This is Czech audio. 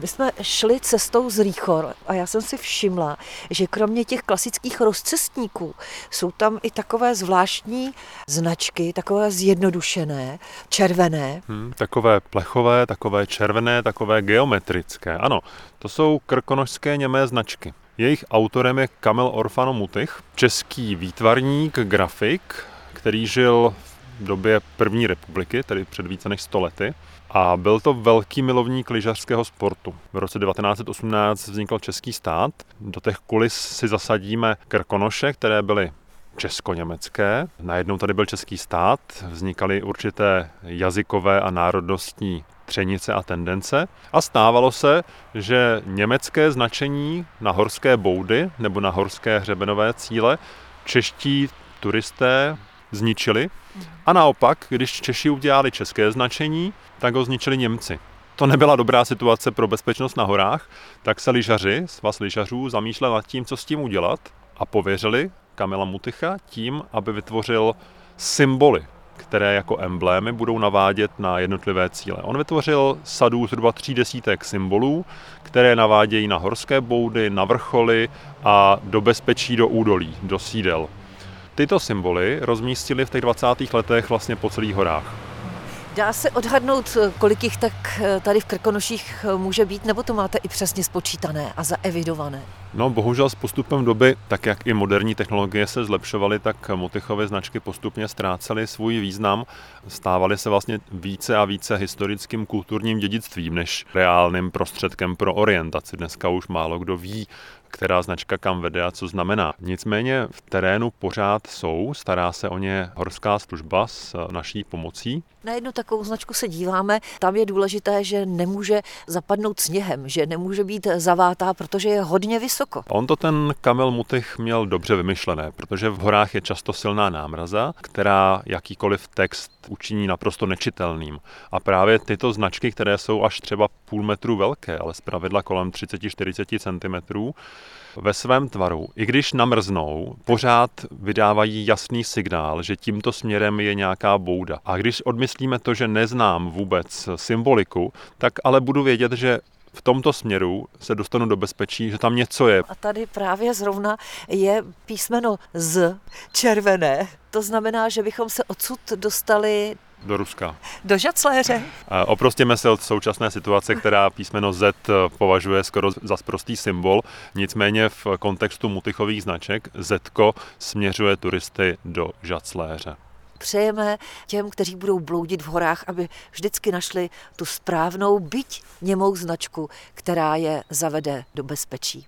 My jsme šli cestou z Rýchor a já jsem si všimla, že kromě těch klasických rozcestníků jsou tam i takové zvláštní značky, takové zjednodušené, červené. Hmm, takové plechové, takové červené, takové geometrické. Ano, to jsou krkonožské němé značky. Jejich autorem je Kamil Orfano Mutych, český výtvarník, grafik, který žil v době první republiky, tedy před více než 100 lety. A byl to velký milovník lyžařského sportu. V roce 1918 vznikl český stát. Do těch kulis si zasadíme krkonoše, které byly česko-německé. Najednou tady byl český stát, vznikaly určité jazykové a národnostní třenice a tendence a stávalo se, že německé značení na horské boudy nebo na horské hřebenové cíle čeští turisté zničili a naopak, když Češi udělali české značení, tak ho zničili Němci. To nebyla dobrá situace pro bezpečnost na horách, tak se lyžaři, svaz lyžařů, zamýšlel nad tím, co s tím udělat a pověřili Kamila Mutycha tím, aby vytvořil symboly, které jako emblémy budou navádět na jednotlivé cíle. On vytvořil sadu zhruba tří desítek symbolů, které navádějí na horské boudy, na vrcholy a do bezpečí do údolí, do sídel. Tyto symboly rozmístili v těch 20. letech vlastně po celých horách. Dá se odhadnout, kolik jich tak tady v Krkonoších může být, nebo to máte i přesně spočítané a zaevidované? No bohužel s postupem doby, tak jak i moderní technologie se zlepšovaly, tak Motychovy značky postupně ztrácely svůj význam. Stávaly se vlastně více a více historickým kulturním dědictvím než reálným prostředkem pro orientaci. Dneska už málo kdo ví, která značka kam vede a co znamená. Nicméně v terénu pořád jsou, stará se o ně horská služba s naší pomocí. Na jednu takovou značku se díváme, tam je důležité, že nemůže zapadnout sněhem, že nemůže být zavátá, protože je hodně vysoko. On to ten Kamil Mutych měl dobře vymyšlené, protože v horách je často silná námraza, která jakýkoliv text učiní naprosto nečitelným. A právě tyto značky, které jsou až třeba půl metru velké, ale zpravidla kolem 30-40 cm, ve svém tvaru, i když namrznou, pořád vydávají jasný signál, že tímto směrem je nějaká bouda. A když odmyslíme to, že neznám vůbec symboliku, tak ale budu vědět, že v tomto směru se dostanu do bezpečí, že tam něco je. A tady právě zrovna je písmeno Z, červené. To znamená, že bychom se odsud dostali do Ruska. Do Žacléře. Oprostěme se od současné situace, která písmeno Z považuje skoro za sprostý symbol. Nicméně v kontextu mutichových značek Z směřuje turisty do Žacléře přejeme těm, kteří budou bloudit v horách, aby vždycky našli tu správnou, byť němou značku, která je zavede do bezpečí.